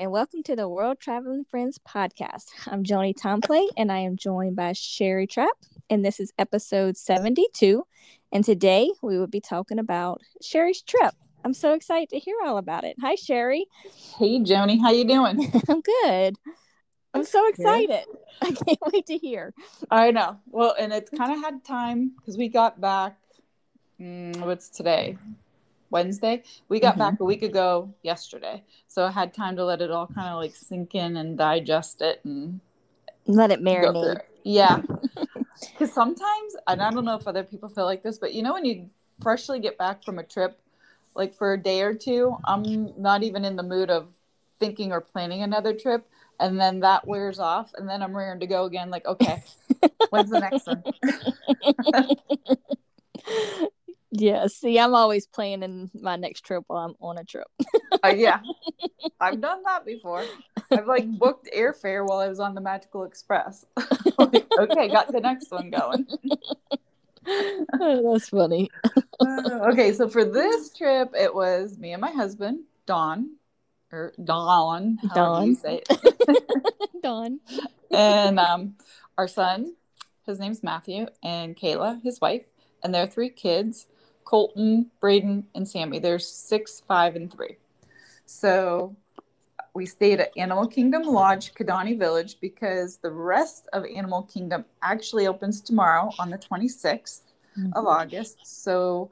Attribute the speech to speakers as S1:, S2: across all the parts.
S1: and welcome to the World Traveling Friends podcast. I'm Joni Tomplay, and I am joined by Sherry Trapp, and this is episode 72. And today we will be talking about Sherry's trip. I'm so excited to hear all about it. Hi, Sherry.
S2: Hey, Joni. How you doing?
S1: I'm good. I'm so excited. I can't wait to hear.
S2: I know. Well, and it's kind of had time because we got back. Mm, what's today? Wednesday. We got mm-hmm. back a week ago yesterday. So I had time to let it all kind of like sink in and digest it and
S1: let it marinate. It.
S2: Yeah. Because sometimes, and I don't know if other people feel like this, but you know, when you freshly get back from a trip, like for a day or two, I'm not even in the mood of thinking or planning another trip. And then that wears off, and then I'm ready to go again. Like, okay, when's the next one?
S1: Yeah, see, I'm always planning my next trip while I'm on a trip.
S2: uh, yeah, I've done that before. I've like booked airfare while I was on the Magical Express. like, okay, got the next one going.
S1: oh, that's funny.
S2: Uh, okay, so for this trip, it was me and my husband, Don, or Don, Don. you say
S1: it? Don,
S2: and um, our son. His name's Matthew, and Kayla, his wife, and their three kids. Colton, Braden, and Sammy. There's six, five, and three. So we stayed at Animal Kingdom Lodge, Kidani Village, because the rest of Animal Kingdom actually opens tomorrow on the 26th mm-hmm. of August. So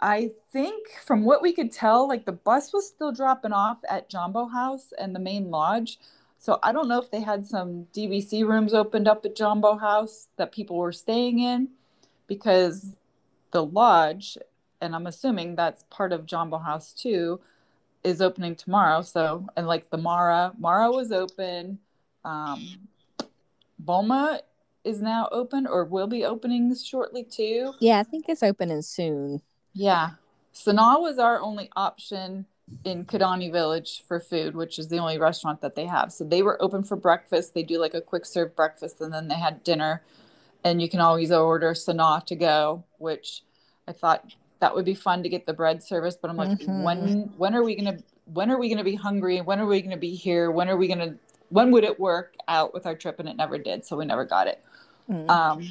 S2: I think from what we could tell, like the bus was still dropping off at Jambo House and the main lodge. So I don't know if they had some DVC rooms opened up at Jambo House that people were staying in because the lodge, and I'm assuming that's part of Jambo House too, is opening tomorrow. So, and like the Mara, Mara was open. Um, Boma is now open or will be opening shortly too.
S1: Yeah, I think it's opening soon.
S2: Yeah. Sanaa was our only option in Kidani Village for food, which is the only restaurant that they have. So they were open for breakfast. They do like a quick serve breakfast and then they had dinner and you can always order Sanaa to go, which I thought that would be fun to get the bread service. But I'm like, mm-hmm. when when are we gonna when are we gonna be hungry? When are we gonna be here? When are we gonna when would it work out with our trip? And it never did, so we never got it. Mm-hmm. Um,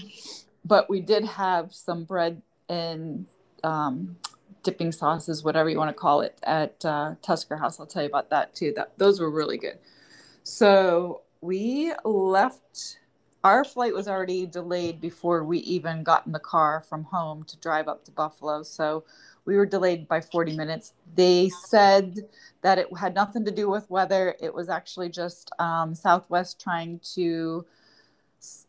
S2: but we did have some bread and um, dipping sauces, whatever you want to call it, at uh, Tusker House. I'll tell you about that too. That those were really good. So we left our flight was already delayed before we even got in the car from home to drive up to Buffalo. So we were delayed by 40 minutes. They said that it had nothing to do with weather. It was actually just um, Southwest trying to s-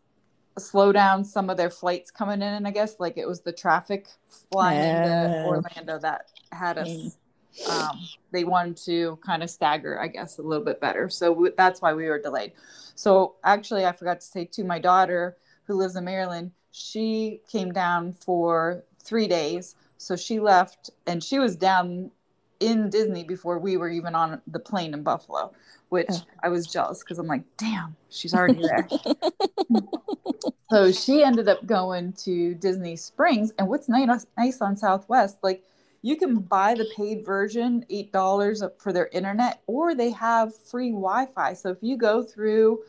S2: slow down some of their flights coming in. And I guess like it was the traffic flying yeah. into Orlando that had us. Um, they wanted to kind of stagger, I guess, a little bit better. So w- that's why we were delayed. So actually, I forgot to say to my daughter who lives in Maryland, she came down for three days. So she left and she was down in Disney before we were even on the plane in Buffalo, which oh. I was jealous because I'm like, damn, she's already there. so she ended up going to Disney Springs. And what's nice, nice on Southwest, like you can buy the paid version, $8 for their internet, or they have free Wi Fi. So if you go through,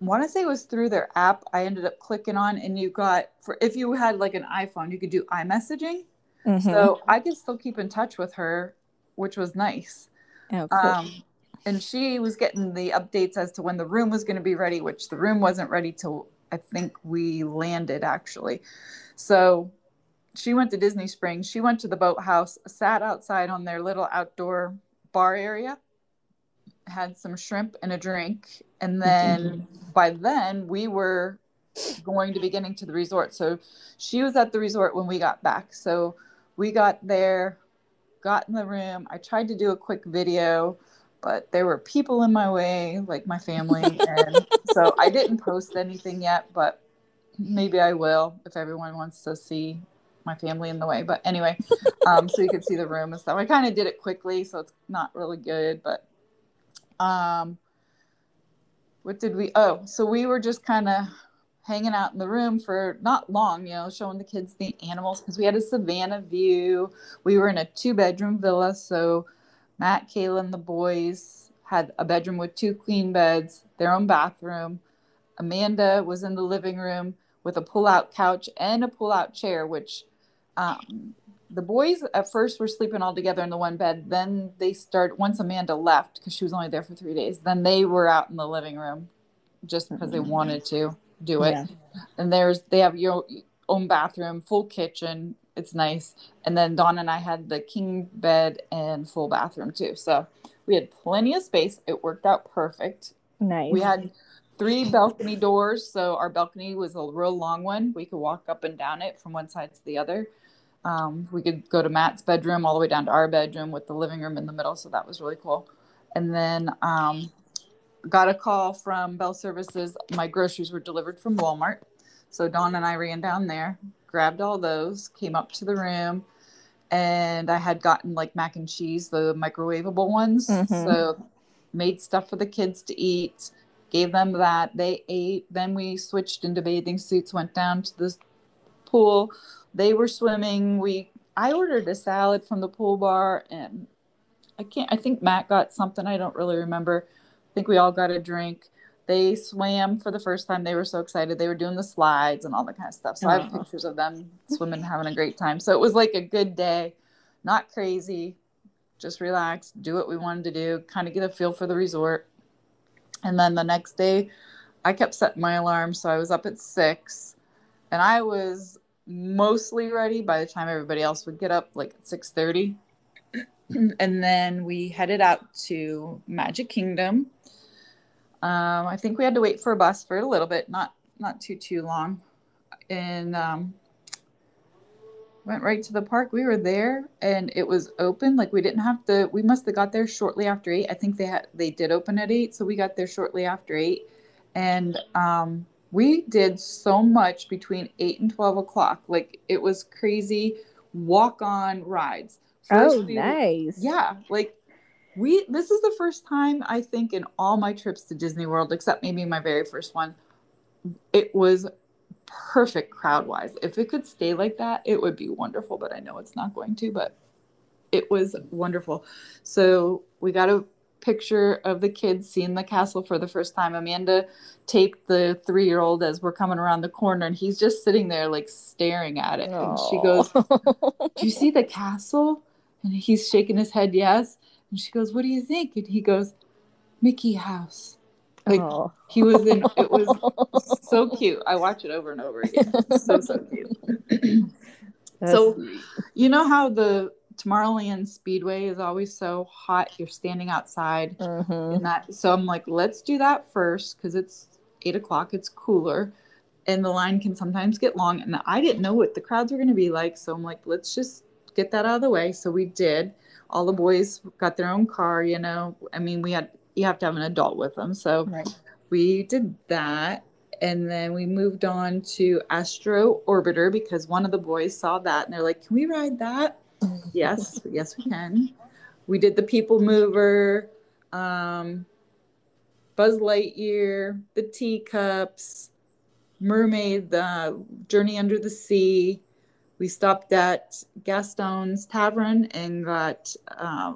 S2: I want to say it was through their app, I ended up clicking on, and you got, for if you had like an iPhone, you could do iMessaging. Mm-hmm. So I could still keep in touch with her, which was nice. Oh, cool. um, and she was getting the updates as to when the room was going to be ready, which the room wasn't ready till I think we landed actually. So she went to Disney Springs. She went to the boathouse, sat outside on their little outdoor bar area, had some shrimp and a drink. And mm-hmm. then by then we were going to be getting to the resort. So she was at the resort when we got back. So we got there, got in the room. I tried to do a quick video, but there were people in my way, like my family. and so I didn't post anything yet, but maybe I will if everyone wants to see my family in the way. But anyway, um, so you could see the room and stuff. I kind of did it quickly, so it's not really good. But um, what did we? Oh, so we were just kind of hanging out in the room for not long, you know, showing the kids the animals because we had a savannah view. We were in a two bedroom villa, so Matt, Kayla, and the boys had a bedroom with two queen beds, their own bathroom. Amanda was in the living room with a pull-out couch and a pull-out chair, which um, the boys at first were sleeping all together in the one bed. Then they start once Amanda left because she was only there for three days. Then they were out in the living room just because they wanted to do it. Yeah. And there's they have your own bathroom, full kitchen. It's nice. And then Dawn and I had the king bed and full bathroom too. So we had plenty of space. It worked out perfect.
S1: Nice.
S2: We had three balcony doors. So our balcony was a real long one. We could walk up and down it from one side to the other. Um, we could go to Matt's bedroom all the way down to our bedroom with the living room in the middle. So that was really cool. And then um, got a call from Bell Services. My groceries were delivered from Walmart. So Dawn and I ran down there, grabbed all those, came up to the room, and I had gotten like mac and cheese, the microwavable ones. Mm-hmm. So made stuff for the kids to eat, gave them that. They ate. Then we switched into bathing suits, went down to the pool. They were swimming. We I ordered a salad from the pool bar and I can't I think Matt got something I don't really remember I think we all got a drink. They swam for the first time. They were so excited. They were doing the slides and all that kind of stuff. So I have oh. pictures of them swimming, having a great time. So it was like a good day, not crazy, just relax, do what we wanted to do, kind of get a feel for the resort. And then the next day, I kept setting my alarm. So I was up at six and I was mostly ready by the time everybody else would get up, like 6 30. and then we headed out to Magic Kingdom. Um, I think we had to wait for a bus for a little bit, not not too too long, and um, went right to the park. We were there, and it was open. Like we didn't have to. We must have got there shortly after eight. I think they had they did open at eight, so we got there shortly after eight, and um, we did so much between eight and twelve o'clock. Like it was crazy. Walk on rides
S1: First oh, we, nice.
S2: Yeah, like we. This is the first time I think in all my trips to Disney World, except maybe my very first one, it was perfect crowd wise. If it could stay like that, it would be wonderful. But I know it's not going to. But it was wonderful. So we got a picture of the kids seeing the castle for the first time. Amanda taped the three year old as we're coming around the corner, and he's just sitting there like staring at it. Aww. And she goes, Do you see the castle? And he's shaking his head, yes. And she goes, What do you think? And he goes, Mickey House. Like oh. he was in it was so cute. I watch it over and over again. So so cute. so you know how the Tomorrowland Speedway is always so hot. You're standing outside mm-hmm. and that so I'm like, let's do that first because it's eight o'clock, it's cooler. And the line can sometimes get long. And I didn't know what the crowds were gonna be like. So I'm like, let's just get that out of the way. So we did. All the boys got their own car, you know. I mean, we had you have to have an adult with them. So right. we did that. And then we moved on to Astro Orbiter because one of the boys saw that and they're like, Can we ride that? Yes, yes, we can. We did the People Mover, um, Buzz Lightyear, the Teacups, Mermaid, the Journey Under the Sea, we stopped at Gaston's Tavern and got uh,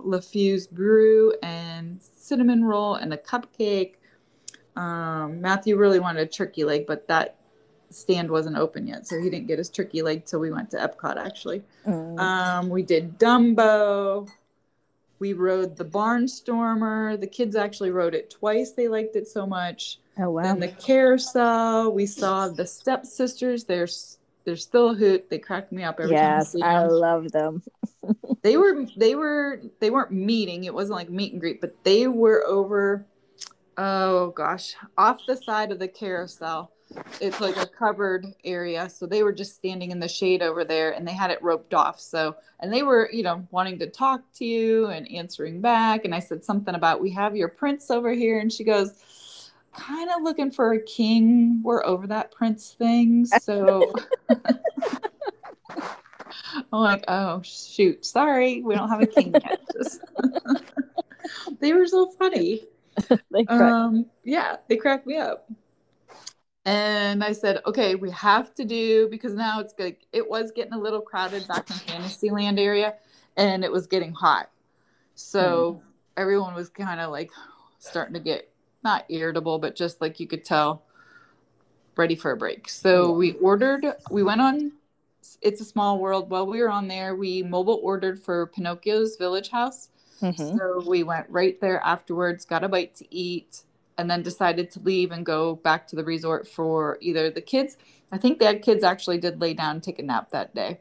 S2: Brew and cinnamon roll and a cupcake. Um, Matthew really wanted a turkey leg, but that stand wasn't open yet, so he didn't get his turkey leg till we went to Epcot. Actually, mm. um, we did Dumbo. We rode the Barnstormer. The kids actually rode it twice. They liked it so much.
S1: Oh wow!
S2: And the carousel. We saw the stepsisters. There's they're still a hoot. They crack me up every
S1: yes,
S2: time.
S1: Yes, I love them.
S2: they were they were they weren't meeting. It wasn't like meet and greet, but they were over. Oh gosh, off the side of the carousel. It's like a covered area, so they were just standing in the shade over there, and they had it roped off. So, and they were, you know, wanting to talk to you and answering back. And I said something about we have your prince over here, and she goes kind of looking for a king. We're over that prince thing. So I'm like, oh, shoot. Sorry. We don't have a king yet. they were so funny. they um, yeah, they cracked me up. And I said, okay, we have to do because now it's good. It was getting a little crowded back in Fantasyland area and it was getting hot. So mm. everyone was kind of like, starting to get not irritable, but just like you could tell ready for a break. So we ordered, we went on It's a Small World. While we were on there, we mobile ordered for Pinocchio's Village House. Mm-hmm. So we went right there afterwards, got a bite to eat, and then decided to leave and go back to the resort for either the kids. I think the kids actually did lay down and take a nap that day,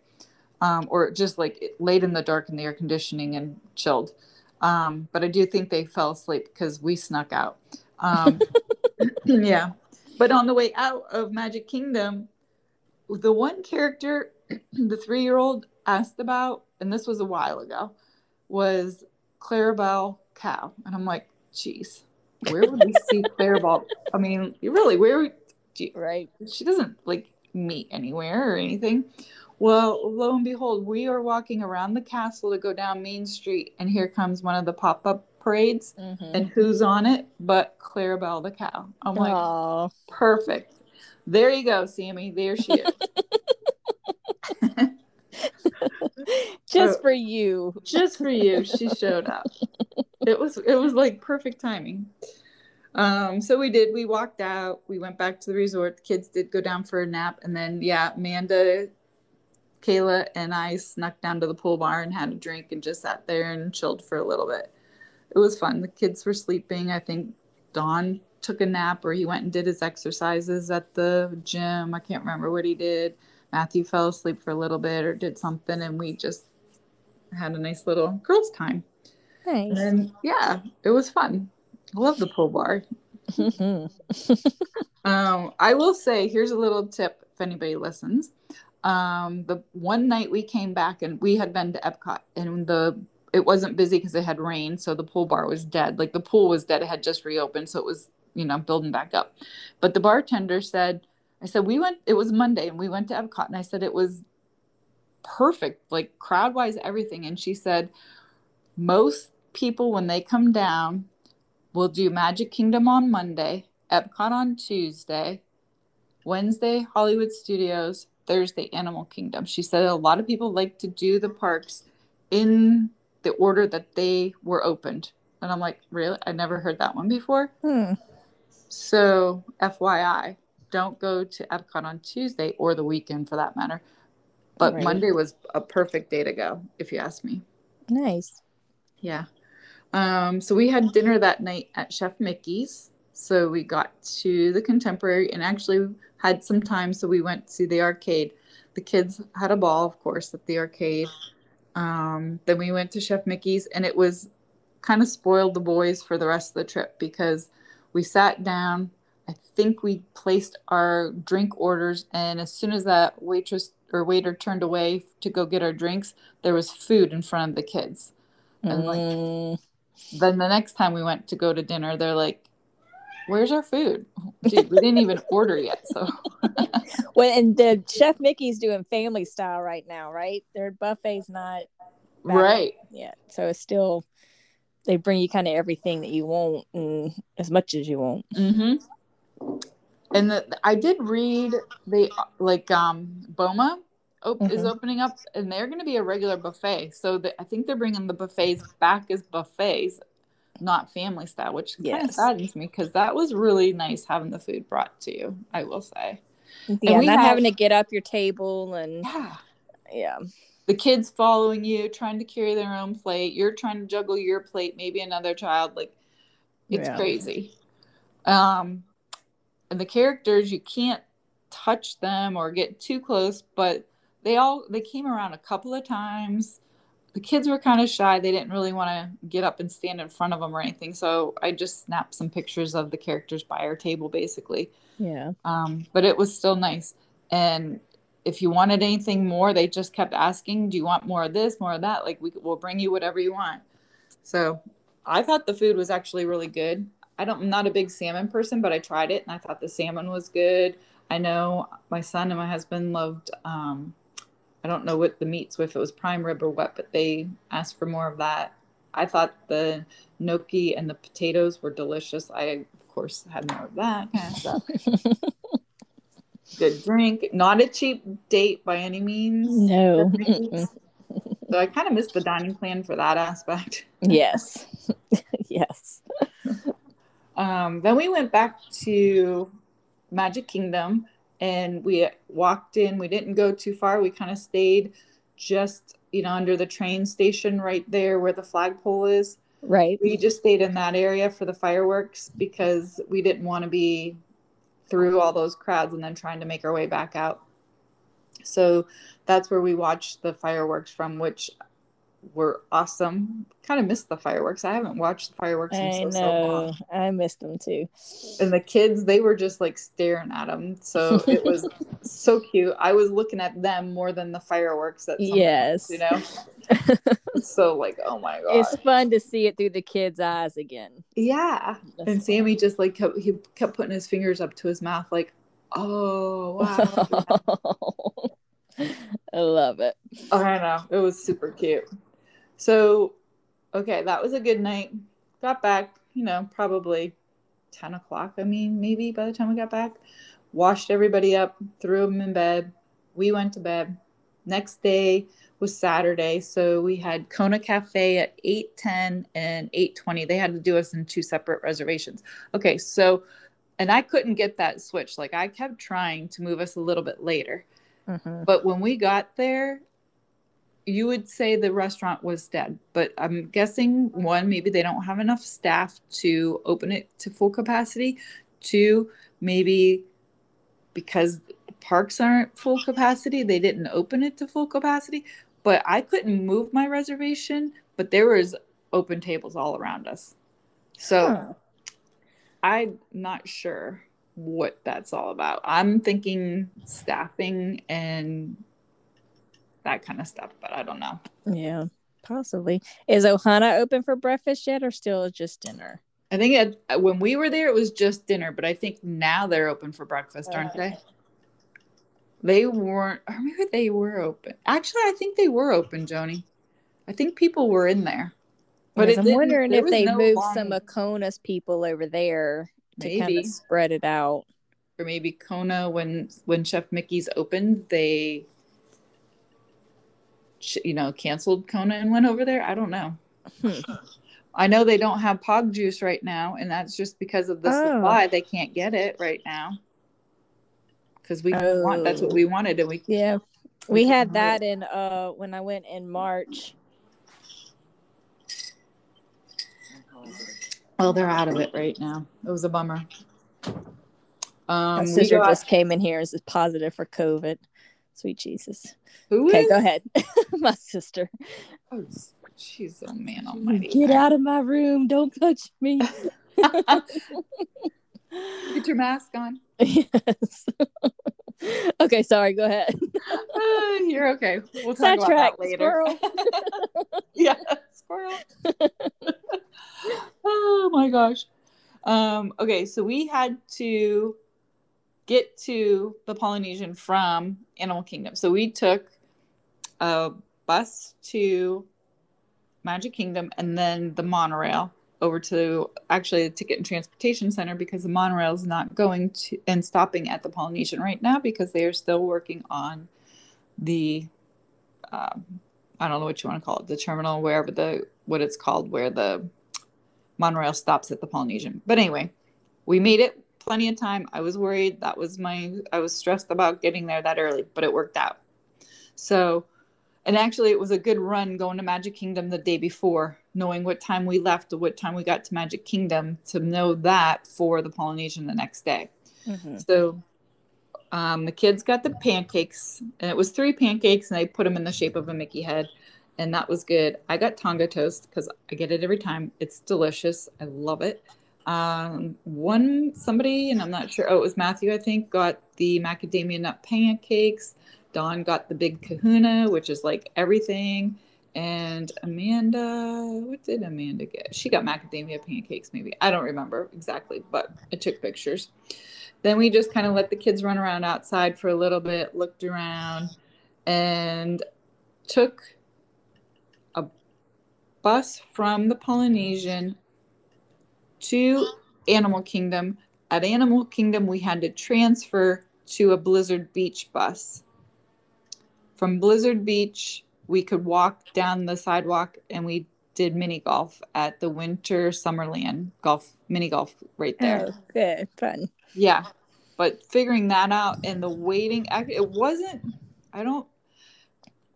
S2: um, or just like laid in the dark in the air conditioning and chilled. Um, but I do think they fell asleep because we snuck out. Um, yeah. But on the way out of Magic Kingdom, the one character the three year old asked about, and this was a while ago, was Clarabelle Cow. And I'm like, geez, where would we see Clarabelle? I mean, really, where you,
S1: right?
S2: She doesn't like meet anywhere or anything. Well, lo and behold, we are walking around the castle to go down Main Street, and here comes one of the pop up parades. Mm-hmm. And who's on it but Clarabelle the cow? I'm like, Aww. perfect. There you go, Sammy. There she is.
S1: just for you.
S2: Just for you. She showed up. It was it was like perfect timing. Um, so we did. We walked out. We went back to the resort. The kids did go down for a nap, and then yeah, Amanda, Kayla, and I snuck down to the pool bar and had a drink and just sat there and chilled for a little bit. It was fun. The kids were sleeping. I think Don took a nap or he went and did his exercises at the gym. I can't remember what he did. Matthew fell asleep for a little bit or did something, and we just had a nice little girls' time. Nice. And yeah, it was fun. I love the pool bar. um, I will say, here's a little tip if anybody listens. Um, the one night we came back and we had been to Epcot and the it wasn't busy because it had rained, so the pool bar was dead. Like the pool was dead; it had just reopened, so it was you know building back up. But the bartender said, "I said we went. It was Monday, and we went to Epcot, and I said it was perfect, like crowd wise, everything." And she said, "Most people when they come down, will do Magic Kingdom on Monday, Epcot on Tuesday, Wednesday Hollywood Studios, Thursday Animal Kingdom." She said a lot of people like to do the parks in the order that they were opened. And I'm like, really? I never heard that one before. Hmm. So, FYI, don't go to Epcot on Tuesday or the weekend for that matter. But right. Monday was a perfect day to go, if you ask me.
S1: Nice.
S2: Yeah. Um, so we had dinner that night at Chef Mickey's. So we got to the contemporary and actually had some time. So we went to the arcade. The kids had a ball, of course, at the arcade. Um, then we went to Chef Mickey's, and it was kind of spoiled the boys for the rest of the trip because we sat down. I think we placed our drink orders, and as soon as that waitress or waiter turned away to go get our drinks, there was food in front of the kids. And like, mm. then the next time we went to go to dinner, they're like, "Where's our food? Dude, we didn't even order yet." So,
S1: well, and the Chef Mickey's doing family style right now, right? Their buffet's not
S2: right
S1: yeah so it's still they bring you kind of everything that you want and as much as you want
S2: mm-hmm. And the, i did read they like um boma op- mm-hmm. is opening up and they're going to be a regular buffet so the, i think they're bringing the buffets back as buffets not family style which yes. kind of saddens me because that was really nice having the food brought to you i will say
S1: yeah not have, having to get up your table and yeah yeah
S2: the kids following you trying to carry their own plate you're trying to juggle your plate maybe another child like it's yeah. crazy um and the characters you can't touch them or get too close but they all they came around a couple of times the kids were kind of shy they didn't really want to get up and stand in front of them or anything so i just snapped some pictures of the characters by our table basically
S1: yeah
S2: um but it was still nice and if you wanted anything more, they just kept asking, "Do you want more of this, more of that?" Like we will bring you whatever you want. So I thought the food was actually really good. I don't, I'm not a big salmon person, but I tried it and I thought the salmon was good. I know my son and my husband loved. Um, I don't know what the meats were if it was prime rib or what, but they asked for more of that. I thought the gnocchi and the potatoes were delicious. I of course had more of that kind of stuff. good drink. Not a cheap date by any means.
S1: No.
S2: So I kind of missed the dining plan for that aspect.
S1: Yes. yes.
S2: Um, then we went back to Magic Kingdom and we walked in. We didn't go too far. We kind of stayed just, you know, under the train station right there where the flagpole is.
S1: Right.
S2: We just stayed in that area for the fireworks because we didn't want to be through all those crowds and then trying to make our way back out. So that's where we watched the fireworks from, which were awesome. Kind of missed the fireworks. I haven't watched the fireworks in
S1: I
S2: so,
S1: know.
S2: so long.
S1: I missed them too.
S2: And the kids, they were just like staring at them. So it was so cute. I was looking at them more than the fireworks. That
S1: Yes.
S2: you know. so like, oh my god,
S1: It's fun to see it through the kids' eyes again.
S2: yeah.
S1: That's
S2: And Sammy just like kept he kept putting his fingers up to his mouth, like, oh wow.
S1: I love it.
S2: I know. It was super cute. So, okay, that was a good night. Got back, you know, probably 10 o'clock. I mean, maybe by the time we got back. Washed everybody up, threw them in bed. We went to bed. Next day was Saturday. So we had Kona Cafe at 8:10 and 8:20. They had to do us in two separate reservations. Okay, so and I couldn't get that switch. Like I kept trying to move us a little bit later.
S1: Mhm.
S2: But when we got there, you would say the restaurant was dead. But I'm guessing one, maybe they don't have enough staff to open it to full capacity. Two, maybe because the parks aren't full capacity, they didn't open it to full capacity. But I couldn't move my reservation, but there was open tables all around us. So
S1: Huh.
S2: I'm not sure what that's all about. I'm thinking staffing and that kind of stuff, but I don't know.
S1: Yeah, possibly. Is Ohana open for breakfast yet, or still just dinner?
S2: I think it, when we were there, it was just dinner, but I think now they're open for breakfast, aren't they? They weren't, or maybe they were open. Actually, I think they were open, Joni. I think people were in there.
S1: But
S2: it
S1: I'm wondering if they
S2: no
S1: moved
S2: long-
S1: some of Kona's people over there to kind of spread it out.
S2: or maybe Kona when when Chef Mickey's opened, they sh- you know canceled Kona and went over there. I don't know.
S1: Hmm.
S2: I know they don't have Pog juice right now, and that's just because of the
S1: Oh.
S2: supply. They can't get it right now because we want that's what
S1: Oh.
S2: we wanted, and we
S1: Yeah,
S2: We
S1: we had that in uh when I went in March.
S2: well they're out of it right now. It was a bummer.
S1: My
S2: Um, we
S1: sister
S2: got-
S1: just came in here as positive for COVID. Sweet Jesus.
S2: who
S1: Okay,
S2: is?
S1: go ahead. My sister.
S2: Oh, she's a man almighty.
S1: Get out of my room. Don't touch me.
S2: Get your mask on.
S1: yes. okay, sorry. Go ahead.
S2: Uh, you're okay. We'll talk about that later.
S1: Squirrel.
S2: yeah, squirrel. oh my gosh. Um, okay, so we had to get to the Polynesian from Animal Kingdom. So we took a bus to Magic Kingdom and then the monorail over to actually the Ticket and Transportation Center because the monorail is not going to and stopping at the Polynesian right now because they are still working on the um, I don't know what you want to call it, the terminal, wherever the what it's called, where the monorail stops at the Polynesian. But anyway, we made it plenty of time. I was worried. That was my I was stressed about getting there that early, but it worked out. So, and actually it was a good run going to Magic Kingdom the day before, knowing what time we left or what time we got to Magic Kingdom to know that for the Polynesian the next day.
S1: Mhm.
S2: So um, the kids got the pancakes, and it was three pancakes, and they put them in the shape of a Mickey head, and that was good. I got Tonga toast because I get it every time. It's delicious. I love it. Um, one somebody, and I'm not sure. Oh, it was Matthew, I think, got the macadamia nut pancakes. Don got the big Kahuna, which is like everything. And Amanda, what did Amanda get? She got macadamia pancakes, maybe. I don't remember exactly, but I took pictures. Then we just kind of let the kids run around outside for a little bit, looked around, and took a bus from the Polynesian to Animal Kingdom. At Animal Kingdom, we had to transfer to a Blizzard Beach bus. From Blizzard Beach, we could walk down the sidewalk and we did mini golf at the Winter Summerland golf mini golf right there.
S1: Oh, good. Fun.
S2: Yeah. But figuring that out and the waiting, it wasn't, I don't,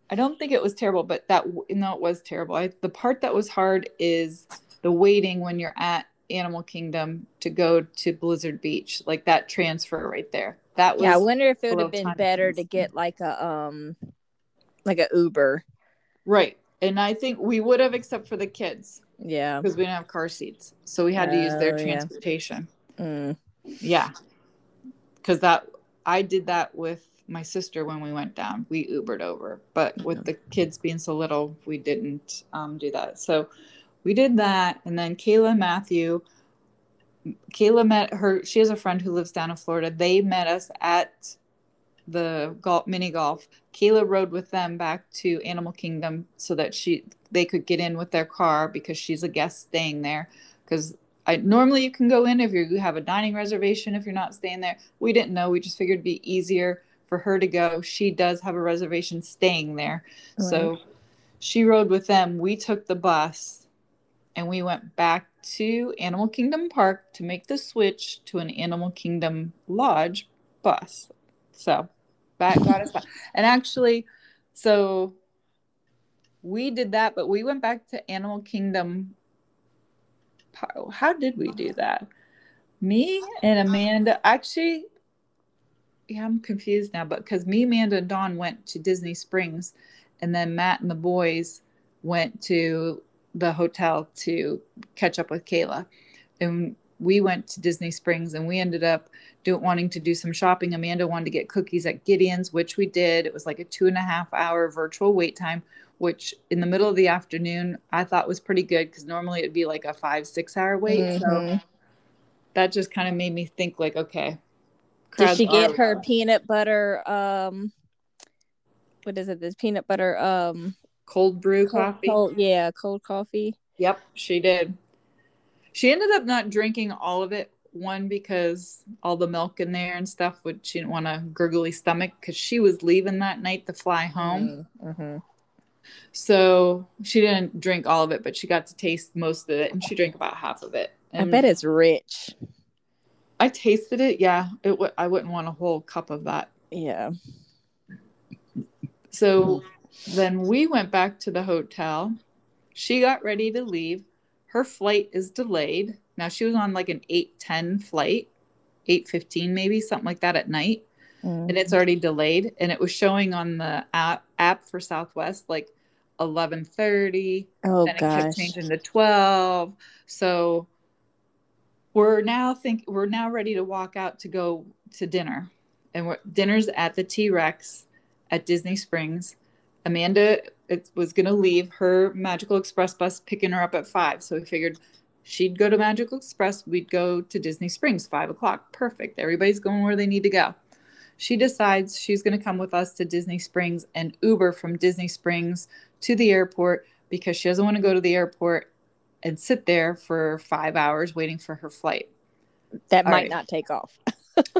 S2: I don't think it was terrible, but that, no, it was terrible. I, the part that was hard is the waiting when you're at Animal Kingdom to go to Blizzard Beach, like that transfer right there. That was
S1: yeah. I wonder if it would have been better to get like a um, like a Uber.
S2: Right, and I think we would have, except for the kids.
S1: Yeah,
S2: because we didn't have car seats, so we had to use their transportation.
S1: Yeah, mm.
S2: yeah. Because that I did that with my sister when we went down. We Ubered over, but with the kids being so little, we didn't um, do that. So we did that and then kayla and matthew kayla met her she has a friend who lives down in florida they met us at the golf mini golf kayla rode with them back to animal kingdom so that she they could get in with their car because she's a guest staying there because I normally you can go in if you have a dining reservation if you're not staying there. We didn't know. We just figured it'd be easier for her to go. She does have a reservation staying there. Right. So she rode with them. We took the bus and we went back to Animal Kingdom Park to make the switch to an Animal Kingdom Lodge bus. So that got us back. And actually, so we did that, but we went back to Animal Kingdom. How did we do that? Me and Amanda actually, yeah, I'm confused now, but because me, Amanda, and Dawn went to Disney Springs, and then Matt and the boys went to the hotel to catch up with Kayla. And we went to Disney Springs and we ended up do, wanting to do some shopping. Amanda wanted to get cookies at Gideon's, which we did. It was like a two and a half hour virtual wait time, which in the middle of the afternoon I thought was pretty good because normally it'd be like a five, six hour wait. Mm-hmm. So that just kind of made me think like, okay.
S1: Did she get her peanut butter um what is it? This peanut butter um
S2: cold brew cold, coffee.
S1: Cold, yeah, cold coffee.
S2: Yep, she did. She ended up not drinking all of it. One because all the milk in there and stuff would she didn't want a gurgly stomach because she was leaving that night to fly home. Mm-hmm. So she didn't drink all of it, but she got to taste most of it, and she drank about half of it. And
S1: I bet it's rich.
S2: I tasted it. Yeah, it. W- I wouldn't want a whole cup of that.
S1: Yeah.
S2: So then we went back to the hotel. She got ready to leave. Her flight is delayed. Now she was on like an 8:10 flight, 8:15 maybe, something like that at night. Mm. And it's already delayed and it was showing on the app app for Southwest like 11:30.
S1: Oh
S2: then
S1: it gosh. kept
S2: changing to 12. So we're now think we're now ready to walk out to go to dinner. And we're, dinner's at the T-Rex at Disney Springs Amanda it was going to leave her Magical Express bus picking her up at five. So we figured she'd go to Magical Express. We'd go to Disney Springs, five o'clock. Perfect. Everybody's going where they need to go. She decides she's going to come with us to Disney Springs and Uber from Disney Springs to the airport because she doesn't want to go to the airport and sit there for five hours waiting for her flight.
S1: That All might right. not take off.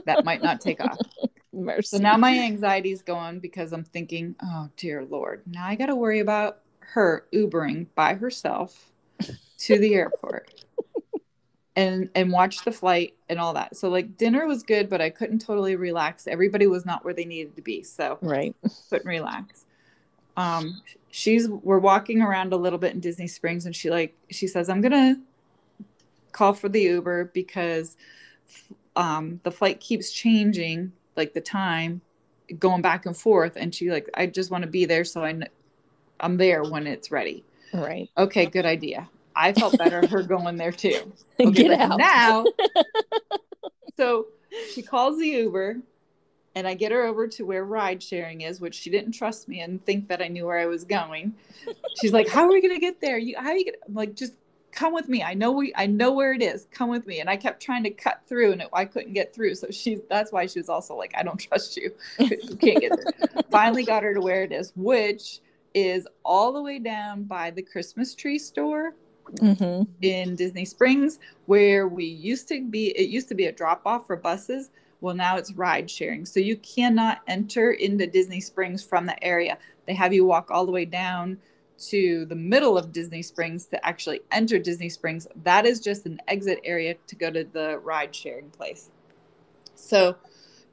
S2: that might not take off.
S1: Mercy.
S2: So now my anxiety's going because I'm thinking, oh dear Lord, now I got to worry about her Ubering by herself to the airport and and watch the flight and all that. So like dinner was good, but I couldn't totally relax. Everybody was not where they needed to be, so
S1: right
S2: couldn't relax. Um, she's we're walking around a little bit in Disney Springs, and she like she says, I'm gonna call for the Uber because um, the flight keeps changing like the time going back and forth and she like i just want to be there so i kn- i'm there when it's ready.
S1: Right.
S2: Okay good idea. I felt better her going there too.
S1: Okay, Get out.
S2: now so she calls the uber and i get her over to where ride sharing is which she didn't trust me and think that i knew where i was going. She's like how are we going to get there? You how are you gonna I'm like just come with me. I know we I know where it is. Come with me. And I kept trying to cut through and it, I couldn't get through. So she's that's why she was also like, I don't trust you. you can't get there. Finally got her to where it is, which is all the way down by the Christmas tree store.
S1: Mm-hmm.
S2: in Disney Springs, where we used to be, it used to be a drop off for buses. Well, now it's ride sharing. So you cannot enter into Disney Springs from the area. They have you walk all the way down to the middle of Disney Springs to actually enter Disney Springs. That is just an exit area to go to the ride sharing place. So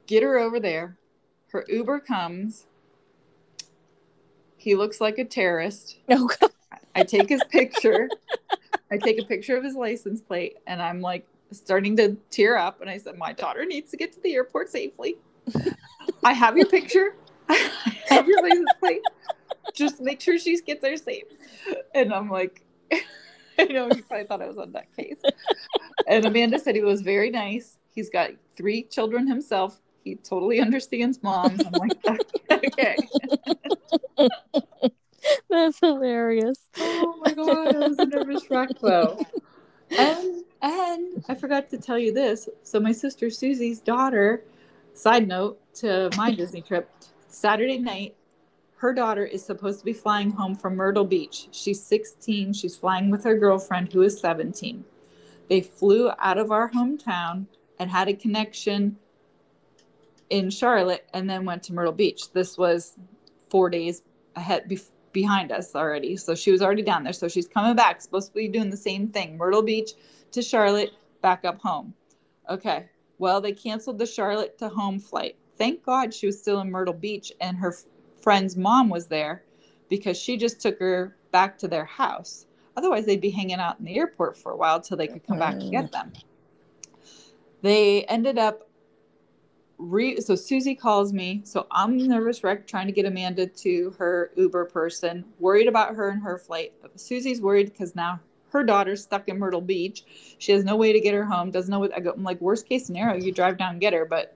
S2: get her over there. Her Uber comes. He looks like a terrorist.
S1: Oh,
S2: I take his picture. I take a picture of his license plate and I'm like starting to tear up. And I said, My daughter needs to get to the airport safely. I have your picture. I have your license plate. Just make sure she gets there safe. And I'm like, I know he probably thought I was on that case. And Amanda said he was very nice. He's got three children himself. He totally understands moms. I'm like, okay.
S1: That's hilarious.
S2: Oh my god, I was a nervous wreck though. And and I forgot to tell you this. So my sister Susie's daughter, side note to my Disney trip, Saturday night, her daughter is supposed to be flying home from Myrtle Beach. She's 16. She's flying with her girlfriend who is 17. They flew out of our hometown and had a connection in Charlotte and then went to Myrtle Beach. This was four days ahead bef- behind us already. So she was already down there. So she's coming back, supposed to be doing the same thing Myrtle Beach to Charlotte, back up home. Okay. Well, they canceled the Charlotte to home flight. Thank God she was still in Myrtle Beach and her friend's mom was there because she just took her back to their house. Otherwise, they'd be hanging out in the airport for a while till they could come back and get mm. them. They ended up re so Susie calls me. So I'm nervous wreck trying to get Amanda to her Uber person, worried about her and her flight. Susie's worried because now her daughter's stuck in Myrtle Beach. She has no way to get her home. Doesn't know what I go. I'm like, worst case scenario, you drive down and get her, but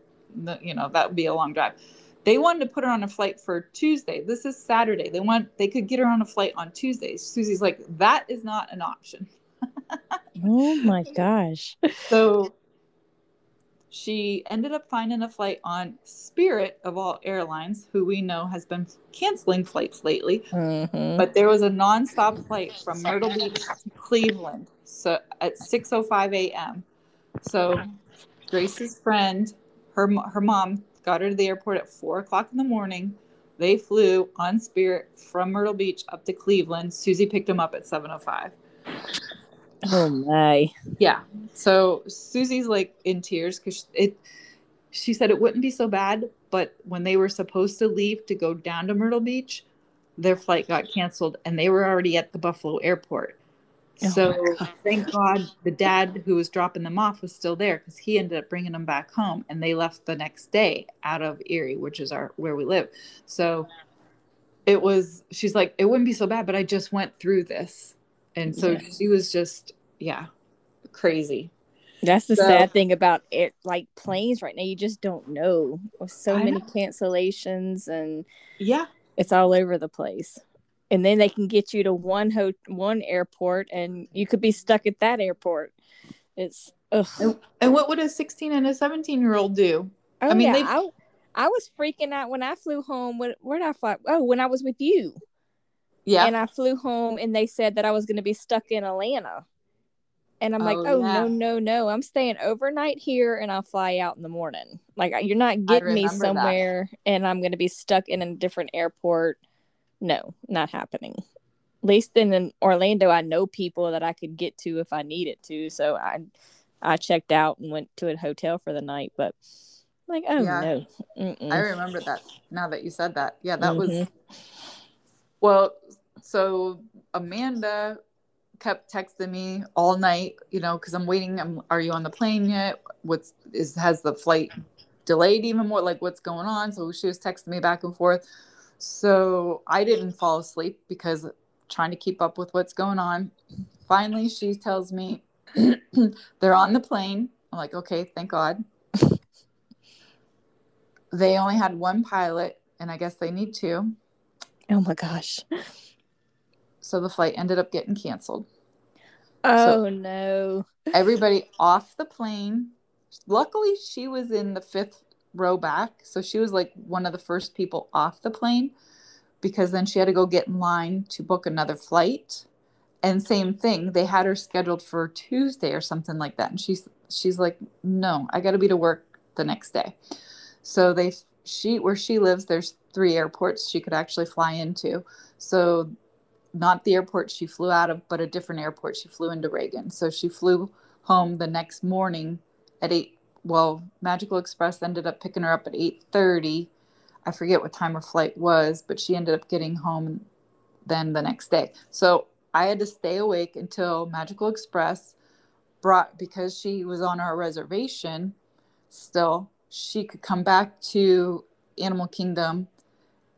S2: you know that would be a long drive. They wanted to put her on a flight for Tuesday. This is Saturday. They want they could get her on a flight on Tuesday. Susie's like, that is not an option.
S1: Oh my gosh.
S2: So she ended up finding a flight on Spirit of all airlines, who we know has been canceling flights lately.
S1: Mhm.
S2: But there was a nonstop flight from Myrtle Beach to Cleveland, so at 6:05 a.m. So Grace's friend, her her mom, got her to the airport at four o'clock in the morning. They flew on Spirit from Myrtle Beach up to Cleveland. Susie picked them up at 7:05.
S1: Oh my.
S2: Yeah. So Susie's like in tears because it. She said it wouldn't be so bad, but when they were supposed to leave to go down to Myrtle Beach, their flight got canceled, and they were already at the Buffalo airport.
S1: Oh
S2: so thank God the dad who was dropping them off was still there because he ended up bringing them back home, and they left the next day out of Erie, which is our where we live. So it was. She's like, it wouldn't be so bad, but I just went through this, and so
S1: Yeah.
S2: she was just yeah crazy.
S1: That's the
S2: So-
S1: sad thing about it, like planes right now. You just don't know. With so
S2: I
S1: many
S2: know.
S1: cancellations, and
S2: Yeah.
S1: it's all over the place. And then they can get you to one ho- one airport, and you could be stuck at that airport. It's ugh.
S2: And, what would a 16 and a 17 year old do?
S1: Oh,
S2: I mean,
S1: yeah, I, I was freaking out when I flew home. Where, where did I fly? Oh, when I was with you.
S2: Yeah.
S1: And I flew home, and they said that I was going to be stuck in Atlanta. And I'm like,
S2: Oh,
S1: oh
S2: yeah.
S1: no, no, no! I'm staying overnight here, and I'll fly out in the morning. Like you're not getting me
S2: remember that.
S1: somewhere, and I'm going to be stuck in a different airport. No, not happening. At least in, Orlando, I know people that I could get to if I needed to. So I, I checked out and went to a hotel for the night. But like, oh
S2: Yeah.
S1: no, Mm-mm.
S2: I remember that now that you said that. Yeah, that was
S1: Mhm.
S2: well, so Amanda kept texting me all night, you know, because I'm waiting. I'm are you on the plane yet? What's is has the flight delayed even more? Like what's going on? So she was texting me back and forth. So I didn't fall asleep because trying to keep up with what's going on. Finally, she tells me they're on the plane. I'm like, okay, thank God. they only had one pilot, and I guess they need two.
S1: oh my gosh,
S2: So the flight ended up getting canceled.
S1: oh no,
S2: Everybody off the plane. Luckily, she was in the fifth row back. So she was like one of the first people off the plane because then she had to go get in line to book another flight. And same thing, they had her scheduled for Tuesday or something like that. And she's she's like, no, I got to be to work the next day. So they she where she lives, there's three airports she could actually fly into. So not the airport she flew out of, but a different airport. She flew into Reagan. So she flew home the next morning at eight. Well, Magical Express ended up picking her up at eight thirty. I forget what time her flight was, but she ended up getting home then the next day. So I had to stay awake until Magical Express brought because she was on our reservation still she could come back to Animal Kingdom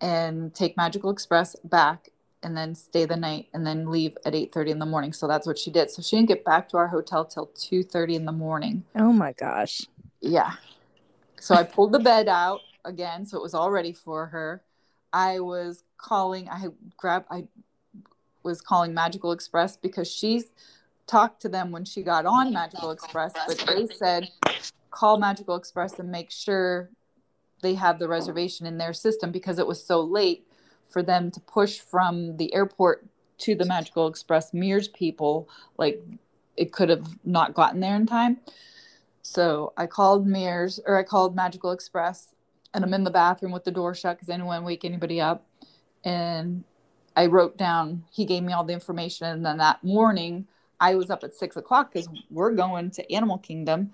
S2: and take Magical Express back and then stay the night and then leave at 8:30 in the morning. So that's what she did. So she didn't get back to our hotel till 2:30 in the morning.
S1: Oh my gosh.
S2: Yeah. So I pulled the bed out again so it was all ready for her. I was calling I grabbed I was calling Magical Express because she's talked to them when she got on Magical Express, but they said call Magical Express and make sure they have the reservation in their system because it was so late for them to push from the airport to the Magical Express Mears people. Like it could have not gotten there in time. So I called Mears or I called Magical Express and I'm in the bathroom with the door shut because I didn't want to wake anybody up. And I wrote down, he gave me all the information. And then that morning, I was up at six o'clock because we're going to Animal Kingdom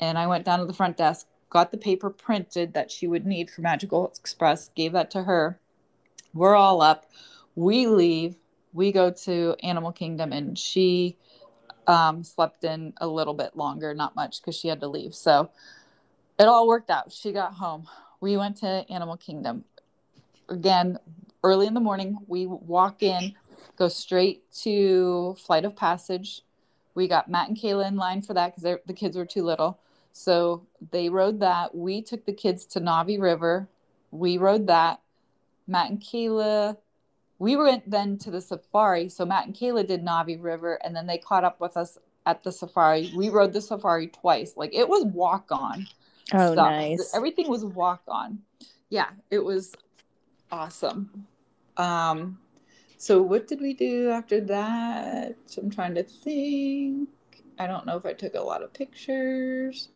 S2: and I went down to the front desk, got the paper printed that she would need for Magical Express, gave that to her. We're all up. We leave. We go to Animal Kingdom, and she um, slept in a little bit longer, not much, because she had to leave. So it all worked out. She got home. We went to Animal Kingdom. Again, early in the morning, we walk in, go straight to Flight of Passage. We got Matt and Kayla in line for that because the kids were too little. So they rode that. We took the kids to Na'vi River. We rode that. Matt and Kayla, we went then to the safari. So Matt and Kayla did Na'vi River and then they caught up with us at the safari. We rode the safari twice. Like it was walk on.
S1: Oh, stuff. nice.
S2: Everything was walk on. Yeah, it was awesome. Um, so what did we do after that? I'm trying to think. I don't know if I took a lot of pictures.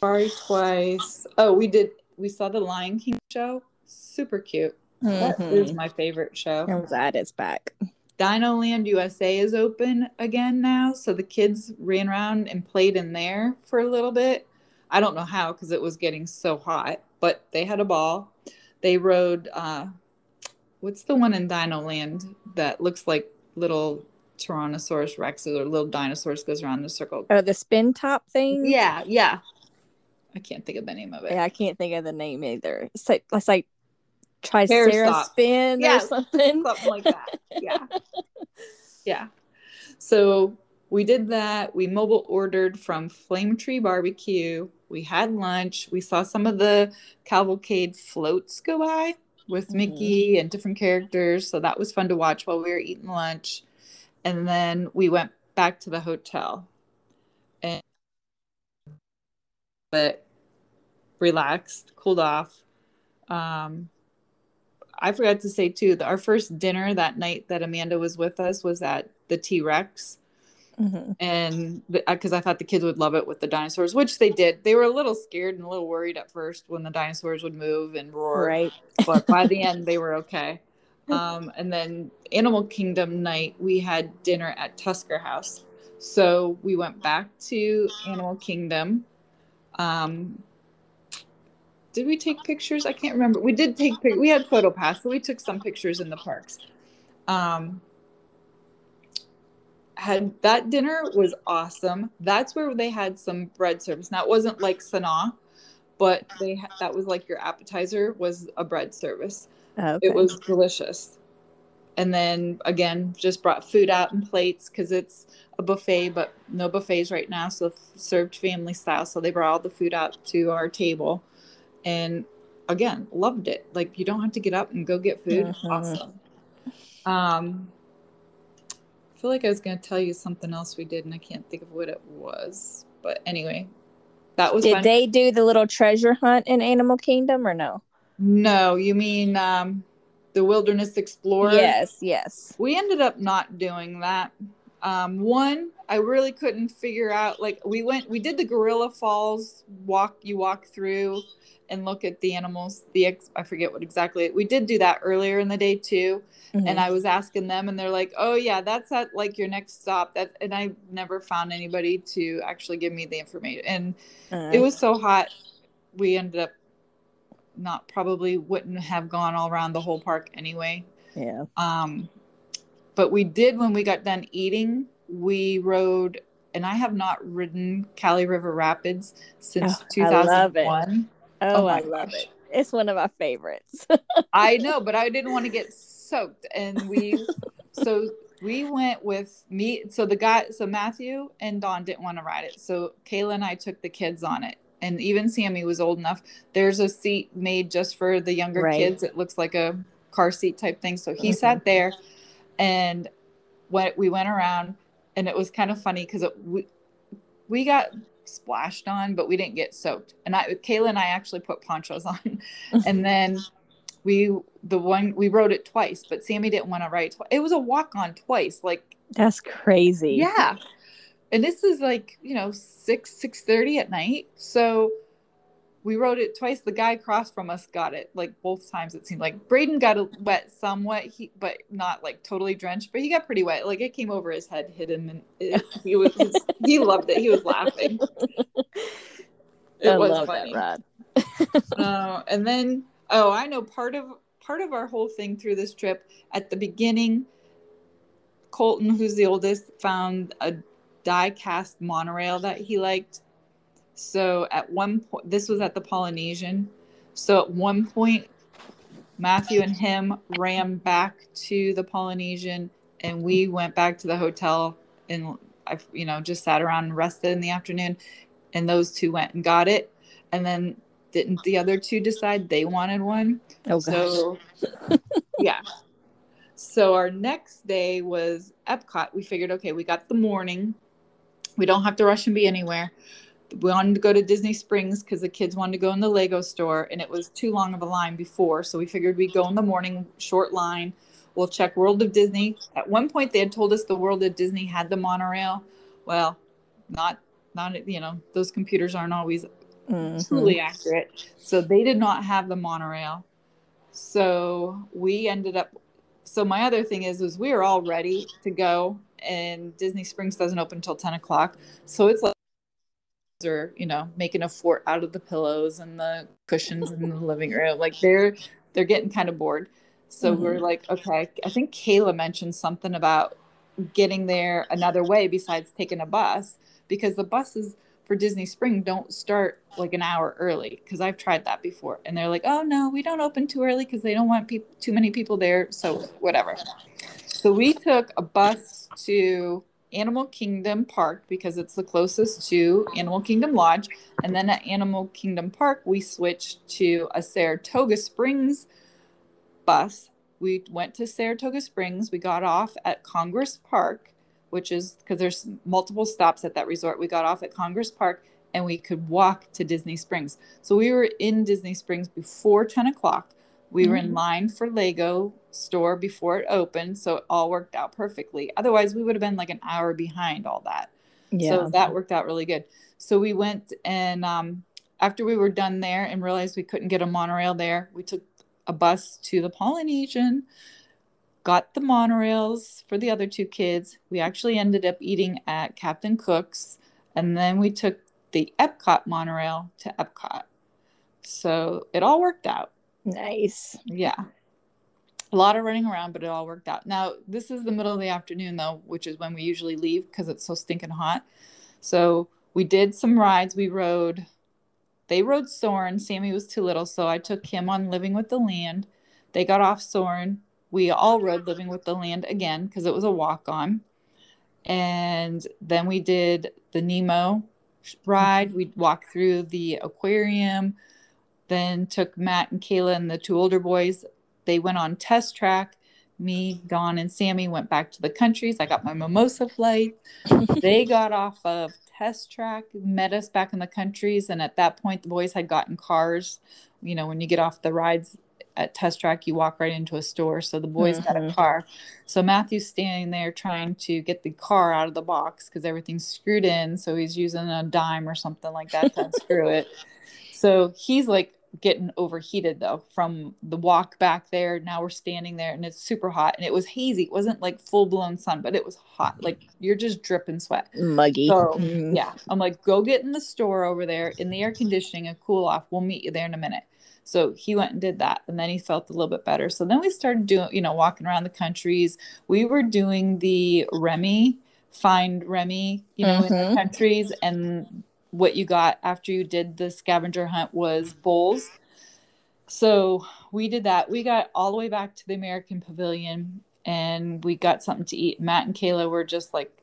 S2: Sorry, twice. Oh, we did. We saw the Lion King show. Super cute. Mm-hmm. That is my favorite show.
S1: I'm glad it's back.
S2: Dino Land USA is open again now, so the kids ran around and played in there for a little bit. I don't know how because it was getting so hot, but they had a ball. They rode. Uh, what's the one in Dino Land that looks like little Tyrannosaurus Rexes or little dinosaurs goes around the circle?
S1: Oh, the spin top thing.
S2: Yeah, yeah. I can't think of the name of it.
S1: Yeah, I can't think of the name either. It's like it's like Tricera spin yeah, or something.
S2: Something like that. Yeah. yeah. So we did that. We mobile ordered from Flame Tree Barbecue. We had lunch. We saw some of the cavalcade floats go by with mm-hmm. Mickey and different characters. So that was fun to watch while we were eating lunch. And then we went back to the hotel. And but relaxed, cooled off. Um, I forgot to say too that our first dinner that night that Amanda was with us was at the T Rex. Mm-hmm. And because uh, I thought the kids would love it with the dinosaurs, which they did. They were a little scared and a little worried at first when the dinosaurs would move and roar.
S1: Right.
S2: But by the end, they were okay. Um, and then Animal Kingdom night, we had dinner at Tusker House. So we went back to Animal Kingdom. Um, did we take pictures? I can't remember. We did take we had photo pass, so we took some pictures in the parks. Um, had that dinner was awesome. That's where they had some bread service. Now it wasn't like Sanaa, but they ha- that was like your appetizer was a bread service. Okay. It was delicious. And then again, just brought food out in plates because it's a buffet, but no buffets right now, so served family style. So they brought all the food out to our table and again loved it. Like you don't have to get up and go get food. Mm-hmm. awesome. Um i feel like i was going to tell you something else we did and i can't think of what it was but anyway that was
S1: did fun. they do the little treasure hunt in animal kingdom or no?
S2: No you mean um the wilderness explorer?
S1: Yes yes.
S2: We ended up not doing that Um, one, I really couldn't figure out. Like we went, we did the Gorilla Falls walk. You walk through and look at the animals. The ex, I forget what exactly. We did do that earlier in the day too. Mm-hmm. And I was asking them, and they're like, "Oh yeah, that's at like your next stop." That and I never found anybody to actually give me the information. And uh-huh. it was so hot, we ended up not probably wouldn't have gone all around the whole park anyway.
S1: Yeah.
S2: Um, but we did when we got done eating. We rode, and I have not ridden Kali River Rapids since oh, 2001.
S1: Oh, oh I love it. It's one of my favorites.
S2: I know, but I didn't want to get soaked. And we, so we went with me. So the guy, so Matthew and Dawn didn't want to ride it. So Kayla and I took the kids on it. And even Sammy was old enough. There's a seat made just for the younger right. kids. It looks like a car seat type thing. So he mm-hmm. sat there and what we went around and it was kind of funny because we, we got splashed on, but we didn't get soaked. And I, Kayla and I actually put ponchos on. and then we, the one, we wrote it twice, but Sammy didn't want to write twice. It was a walk on twice. Like,
S1: that's crazy.
S2: Yeah. And this is like, you know, 6, 6 30 at night. So we rode it twice. The guy across from us got it like both times. It seemed like Braden got wet somewhat, he but not like totally drenched, but he got pretty wet. Like it came over his head, hit him, and it, he was he loved it. He was laughing.
S1: It I was love funny. that
S2: ride. uh, and then oh, I know part of part of our whole thing through this trip at the beginning. Colton, who's the oldest, found a die cast monorail that he liked so at one point, this was at the Polynesian. So at one point, Matthew and him ran back to the Polynesian, and we went back to the hotel and I, you know, just sat around and rested in the afternoon. And those two went and got it, and then didn't the other two decide they wanted one?
S1: Oh so,
S2: yeah. So our next day was Epcot. We figured, okay, we got the morning. We don't have to rush and be anywhere wanted to go to Disney Springs because the kids wanted to go in the Lego store, and it was too long of a line before. So we figured we'd go in the morning, short line. We'll check World of Disney. At one point, they had told us the World of Disney had the monorail. Well, not not you know those computers aren't always mm-hmm. truly accurate. So they did not have the monorail. So we ended up. So my other thing is, was we were all ready to go, and Disney Springs doesn't open until ten o'clock. So it's like or you know making a fort out of the pillows and the cushions in the living room like they're they're getting kind of bored so mm-hmm. we're like okay i think kayla mentioned something about getting there another way besides taking a bus because the buses for disney spring don't start like an hour early because i've tried that before and they're like oh no we don't open too early because they don't want people too many people there so whatever so we took a bus to Animal Kingdom Park because it's the closest to Animal Kingdom Lodge. And then at Animal Kingdom Park, we switched to a Saratoga Springs bus. We went to Saratoga Springs. We got off at Congress Park, which is because there's multiple stops at that resort. We got off at Congress Park and we could walk to Disney Springs. So we were in Disney Springs before 10 o'clock. We mm-hmm. were in mm-hmm. line for Lego store before it opened, so it all worked out perfectly. Otherwise, we would have been like an hour behind all that. Yeah. So that worked out really good. So we went and um, after we were done there and realized we couldn't get a monorail there, we took a bus to the Polynesian, got the monorails for the other two kids. We actually ended up eating at Captain Cook's, and then we took the Epcot monorail to Epcot. So it all worked out.
S1: Nice.
S2: Yeah. A lot of running around, but it all worked out. Now, this is the middle of the afternoon, though, which is when we usually leave because it's so stinking hot. So we did some rides. We rode, they rode Soarin'. Sammy was too little, so I took him on Living with the Land. They got off Soarin'. We all rode Living with the Land again because it was a walk on. And then we did the Nemo ride. We walked through the aquarium then took Matt and Kayla and the two older boys. They went on test track. Me, Dawn, and Sammy went back to the countries. I got my mimosa flight. they got off of test track, met us back in the countries. And at that point, the boys had gotten cars. You know, when you get off the rides at Test Track, you walk right into a store. So the boys mm-hmm. got a car. So Matthew's standing there trying to get the car out of the box because everything's screwed in. So he's using a dime or something like that to unscrew it. So he's like getting overheated though from the walk back there. Now we're standing there and it's super hot and it was hazy. It wasn't like full blown sun, but it was hot. Like you're just dripping sweat.
S1: Muggy.
S2: So mm. yeah, I'm like, go get in the store over there in the air conditioning and cool off. We'll meet you there in a minute. So he went and did that and then he felt a little bit better. So then we started doing, you know, walking around the countries. We were doing the Remy, find Remy, you know, mm-hmm. in the mm-hmm. countries and what you got after you did the scavenger hunt was mm-hmm. bowls. So we did that. We got all the way back to the American Pavilion and we got something to eat. Matt and Kayla were just like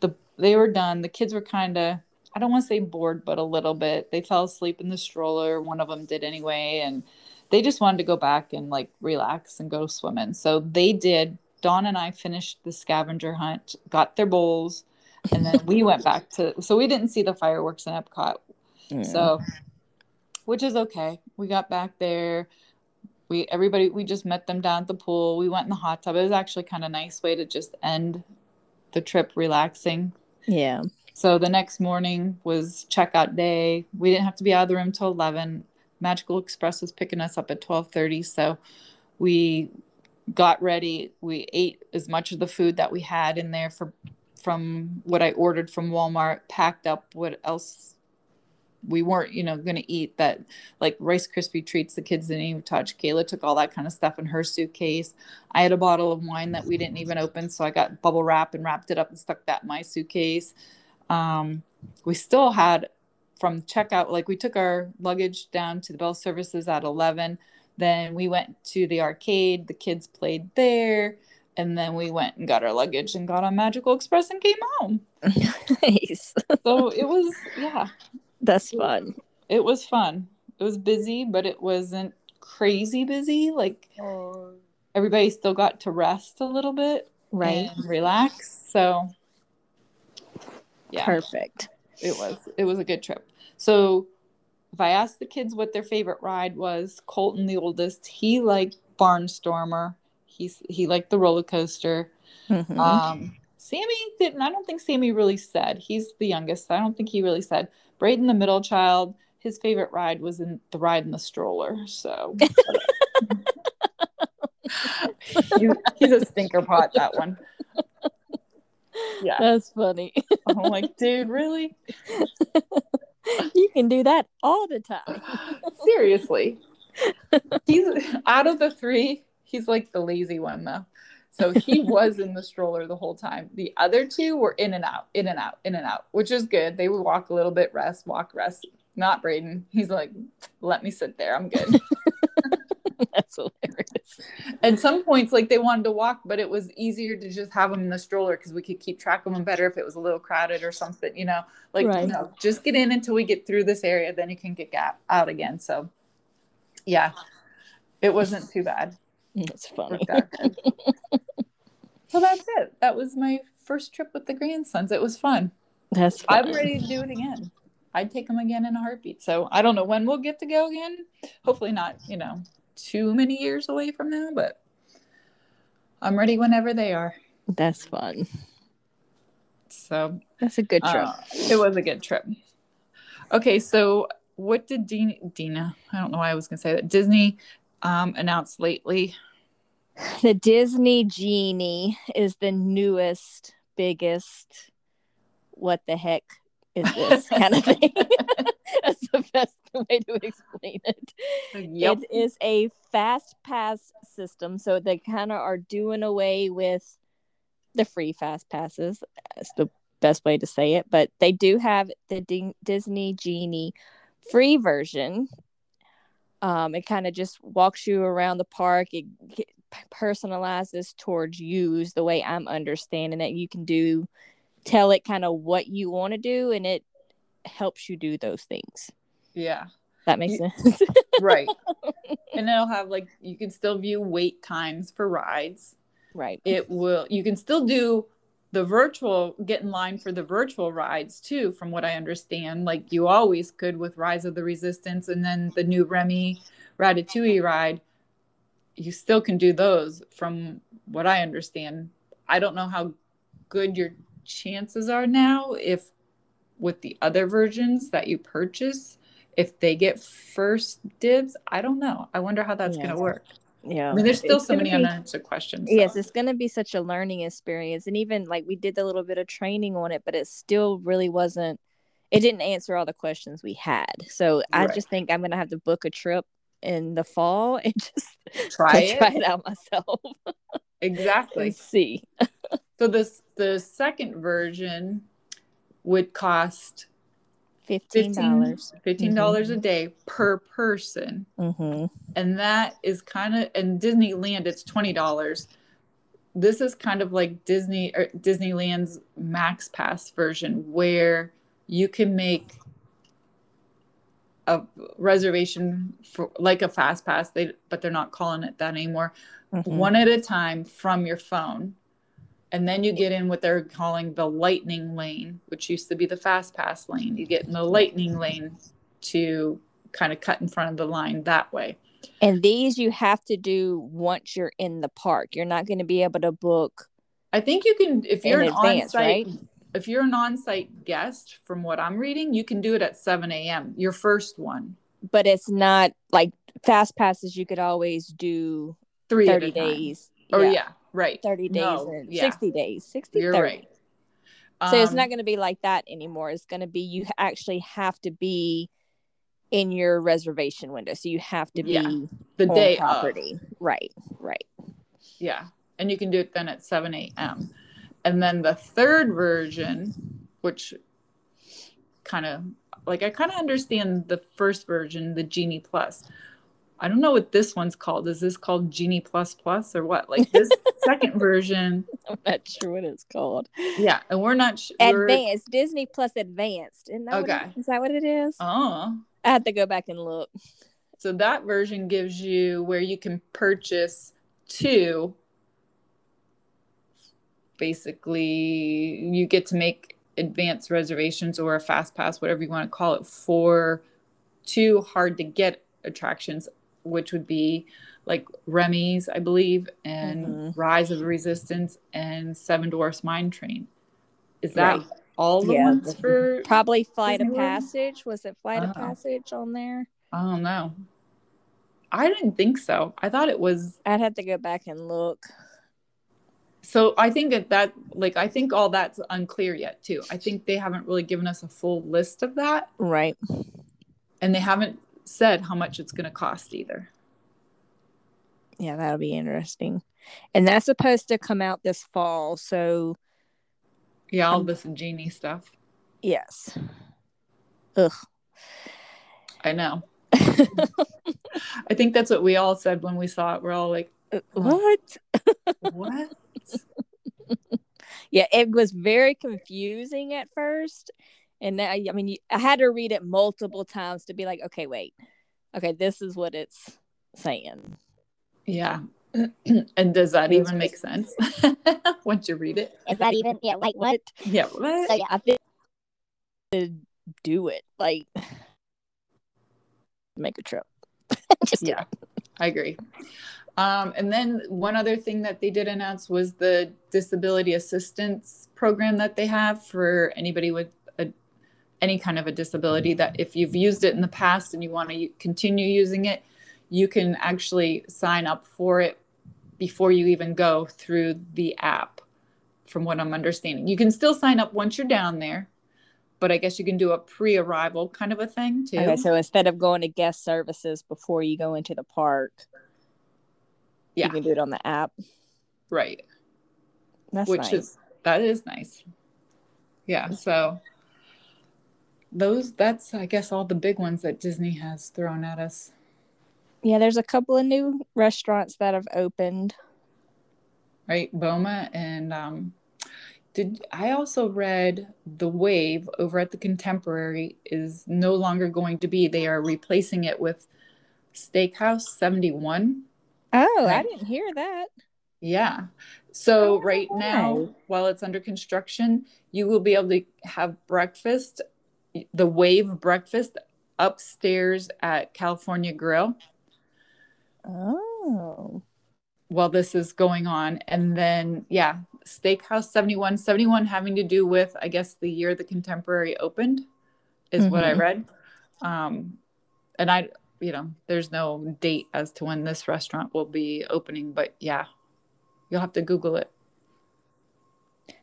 S2: the they were done. The kids were kind of I don't want to say bored, but a little bit. They fell asleep in the stroller. One of them did anyway, and they just wanted to go back and like relax and go swimming. So they did. Dawn and I finished the scavenger hunt, got their bowls, and then we went back to so we didn't see the fireworks in Epcot. Yeah. So which is okay. We got back there. We everybody we just met them down at the pool. We went in the hot tub. It was actually kind of nice way to just end the trip relaxing.
S1: Yeah.
S2: So the next morning was checkout day. We didn't have to be out of the room till 11. Magical Express was picking us up at 12:30, so we got ready. We ate as much of the food that we had in there for from what I ordered from Walmart, packed up what else we weren't, you know, going to eat that like Rice Krispie treats the kids didn't even touch. Kayla took all that kind of stuff in her suitcase. I had a bottle of wine that we didn't even open. So I got bubble wrap and wrapped it up and stuck that in my suitcase. Um, we still had from checkout, like we took our luggage down to the Bell Services at 11. Then we went to the arcade. The kids played there and then we went and got our luggage and got on Magical Express and came home. nice. so it was yeah.
S1: That's fun.
S2: It, was fun. It was busy, but it wasn't crazy busy. Like oh. everybody still got to rest a little bit,
S1: right?
S2: relax. So
S1: yeah. Perfect.
S2: It was it was a good trip. So if I asked the kids what their favorite ride was, Colton, the oldest, he liked Barnstormer He's he liked the roller coaster. Mm-hmm. Um, Sammy didn't. I don't think Sammy really said. He's the youngest. I don't think he really said. Braden, the middle child, his favorite ride was in the ride in the stroller. So he's, he's a stinker pot. That one.
S1: Yeah, that's funny.
S2: I'm like, dude, really?
S1: you can do that all the time.
S2: Seriously. He's out of the three, He's like the lazy one though. So he was in the stroller the whole time. The other two were in and out, in and out, in and out, which is good. They would walk a little bit, rest, walk, rest. Not Braden. He's like, let me sit there. I'm good. That's hilarious. At some points, like they wanted to walk, but it was easier to just have them in the stroller because we could keep track of them better if it was a little crowded or something, you know. Like, right. you know, just get in until we get through this area, then you can get out again. So, yeah, it wasn't too bad.
S1: That's funny.
S2: so that's it. That was my first trip with the grandsons. It was fun.
S1: That's
S2: fun. I'm ready to do it again. I'd take them again in a heartbeat. So I don't know when we'll get to go again. Hopefully not, you know, too many years away from now, but I'm ready whenever they are.
S1: That's fun.
S2: So
S1: that's a good trip. Uh,
S2: it was a good trip. Okay, so what did Dina, Dina I don't know why I was going to say that. Disney um, announced lately?
S1: The Disney Genie is the newest, biggest, what the heck is this kind of thing? That's the best way to explain it. Yep. It is a fast pass system. So they kind of are doing away with the free fast passes. That's the best way to say it. But they do have the D- Disney Genie free version um, it kind of just walks you around the park. It, it personalizes towards you is the way I'm understanding it. You can do tell it kind of what you want to do, and it helps you do those things.
S2: Yeah,
S1: that makes you, sense.
S2: right. And it'll have like you can still view wait times for rides.
S1: Right.
S2: It will. You can still do the virtual get in line for the virtual rides too from what i understand. Like you always could with rise of the resistance and then the new remy ratatouille ride. You still can do those from what I understand. I don't know how good your chances are now if with the other versions that you purchase if they get first dibs. I don't know. I wonder how that's yeah. going to work
S1: yeah.
S2: I mean there's still it's so many be, unanswered questions
S1: so. yes it's going to be such a learning experience and even like we did a little bit of training on it but it still really wasn't it didn't answer all the questions we had. So right. i just think i'm going to have to book a trip in the fall and just
S2: try it
S1: try it? out myself
S2: exactly.
S1: see.
S2: So this the second version would cost
S1: fifteen dollars
S2: fifteen dollars mm-hmm. a day per person
S1: mm-hmm.
S2: and that is kind of in disneyland it's twenty dollars this is kind of like disney or disneyland's max pass version where you can make a reservation for like a fast pass they but they're not calling it that anymore mm-hmm. one at a time from your phone and then you get in what they're calling the lightning lane which used to be the fast pass lane you get in the lightning lane to kind of cut in front of the line that way
S1: and these you have to do once you're in the park you're not going to be able to book
S2: i think you can if you're an advance, on-site right? if you're an on-site guest from what i'm reading you can do it at 7 a.m your first one
S1: but it's not like fast passes you could always do
S2: three
S1: 30 days
S2: oh yeah. yeah. Right.
S1: 30 days no, and yeah. 60 days 60
S2: you're 30. right.
S1: So um, it's not going to be like that anymore. It's going to be you actually have to be in your reservation window. So you have to be yeah.
S2: the day
S1: property. Of. right right.
S2: Yeah. And you can do it then at 7 a.m and then the third version which kind of like i kind of understand the first version the genie plus i don't know what this one's called. Is this called genie plus plus or what? Like this second version
S1: i'm not sure what it's called.
S2: Yeah and we're not sh-
S1: advanced disney plus advanced. Isn't that okay it, is? That what it is?
S2: Oh.
S1: I have to go back and look.
S2: So that version gives you where you can purchase two basically you get to make advanced reservations or a fast pass whatever you want to call it for two hard to get attractions which would be like Remy's, I believe, and mm-hmm. Rise of Resistance and Seven Dwarfs Mine Train. Is that right. all the yeah, ones for
S1: probably Flight of Passage? Was it Flight uh, of Passage on there?
S2: I don't know. I didn't think so. I thought it was.
S1: I'd have to go back and look
S2: so i think that that like i think all that's unclear yet too i think they haven't really given us a full list of that
S1: right
S2: and they haven't said how much it's going to cost either.
S1: Yeah that'll be interesting. And that's supposed to come out this fall so
S2: yeah all um, this genie stuff.
S1: Yes. Ugh.
S2: I know. I think that's what we all said when we saw it. We're all like
S1: uh, what?
S2: What?
S1: Yeah, it was very confusing at first. And I, I mean, I had to read it multiple times to be like, okay, wait, okay, this is what it's saying.
S2: Yeah. and does that even make sense once you read it?
S3: Is that even, yeah, like what?
S2: Yeah, what?
S1: So, yeah, I think to do it, like, make a trip.
S2: Just yeah, I agree. Um, and then one other thing that they did announce was the disability assistance program that they have for anybody with a, any kind of a disability. That if you've used it in the past and you want to continue using it, you can actually sign up for it before you even go through the app. From what I'm understanding, you can still sign up once you're down there, but I guess you can do a pre-arrival kind of a thing too.
S1: Okay, so instead of going to guest services before you go into the park, yeah. You can do it on the app.
S2: Right.
S1: That's
S2: Which
S1: nice.
S2: is that is nice. Yeah. So those that's I guess all the big ones that Disney has thrown at us.
S1: Yeah, there's a couple of new restaurants that have opened.
S2: Right, Boma and um did I also read the wave over at the Contemporary is no longer going to be. They are replacing it with Steakhouse 71
S1: Oh, right? I didn't hear that.
S2: Yeah. So oh, right now, while it's under construction, you will be able to have breakfast, the wave breakfast upstairs at California Grill.
S1: Oh.
S2: While this is going on. And then, yeah, Steakhouse 71, 71 having to do with, I guess, the year the Contemporary opened is what I
S1: Mhm.
S2: read. Um, and I, you know, there's no date as to when this restaurant will be opening, but yeah, you'll have to Google it.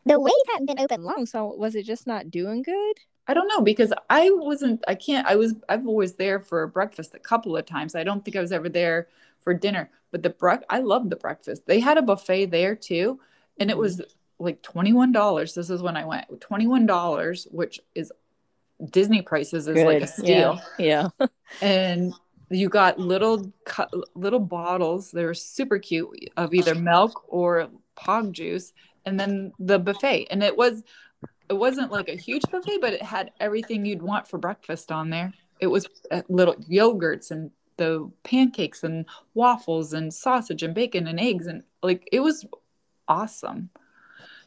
S1: The wave hadn't been open long, so was it just not doing good?
S2: I don't know because I wasn't, I can't, I was, I've always there for breakfast a couple of times. I don't think I was ever there for dinner, but the brec, I love the breakfast. They had a buffet there too, and it was mm-hmm. like $21. This is when I went $21, which is Disney prices is like a steal.
S1: Yeah. yeah.
S2: And you got little little bottles. They were super cute of either milk or pog juice, and then the buffet. And it was it wasn't like a huge buffet, but it had everything you'd want for breakfast on there. It was uh, little yogurts and the pancakes and waffles and sausage and bacon and eggs and like it was awesome.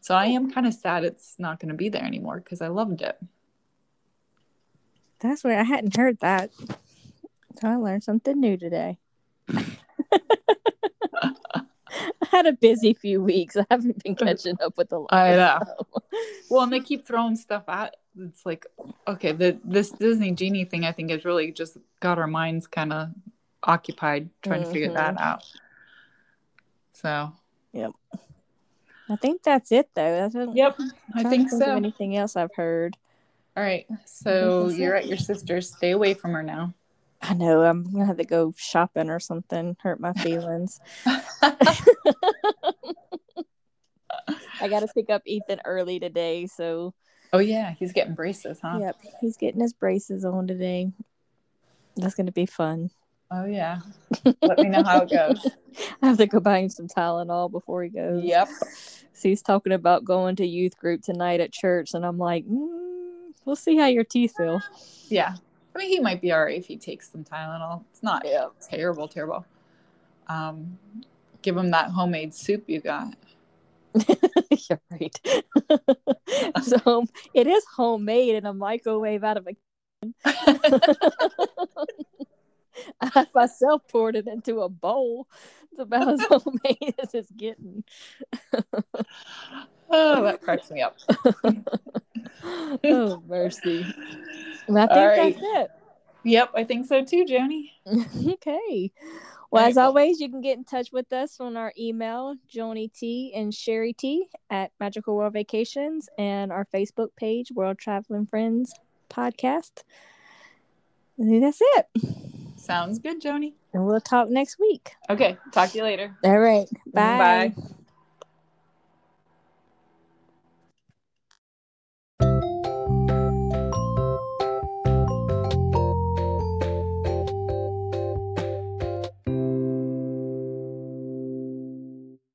S2: So I am kind of sad it's not going to be there anymore because I loved it.
S1: That's where I hadn't heard that. So I learned something new today. Had a busy few weeks. I haven't been catching up with the live.
S2: I know.
S1: so.
S2: Well, and they keep throwing stuff out. It's like, okay, the this Disney genie thing, I think, has really just got our minds kind of occupied trying to figure mm-hmm. that out. So, yep.
S1: I think that's it, though. That's what,
S2: yep, I think so.
S1: anything else I've heard?
S2: All right, so you're at your sister's. Stay away from her now.
S1: I know. I'm gonna have to go shopping or something. Hurt my feelings. I got to pick up Ethan early today, so
S2: oh yeah, he's getting braces, huh?
S1: yep, he's getting his braces on today. That's gonna be fun.
S2: Oh yeah. Let me know how it goes.
S1: I have to go buy him some Tylenol before he goes.
S2: Yep.
S1: So he's talking about going to youth group tonight at church, and I'm like, mm, we'll see how your teeth feel.
S2: Yeah. I mean, he might be all right if he takes some Tylenol. It's not
S1: Yeah.
S2: terrible, terrible. Um, give him that homemade soup you got.
S1: You're right. so it is homemade in a microwave out of a. I myself poured it into a bowl. It's about as homemade as it's getting.
S2: Oh, that cracks me up.
S1: oh mercy! And I think
S2: right.
S1: that's it.
S2: Yep, I think so too, Joni.
S1: okay. Well, as always, you can get in touch with us on our email, Joni T and Sherry T at Magical World Vacations, and our Facebook page, World Traveling Friends Podcast. I think that's it.
S2: Sounds good, Joni.
S1: And we'll talk next week.
S2: Okay, talk to you later.
S1: All right. Bye.
S2: Bye.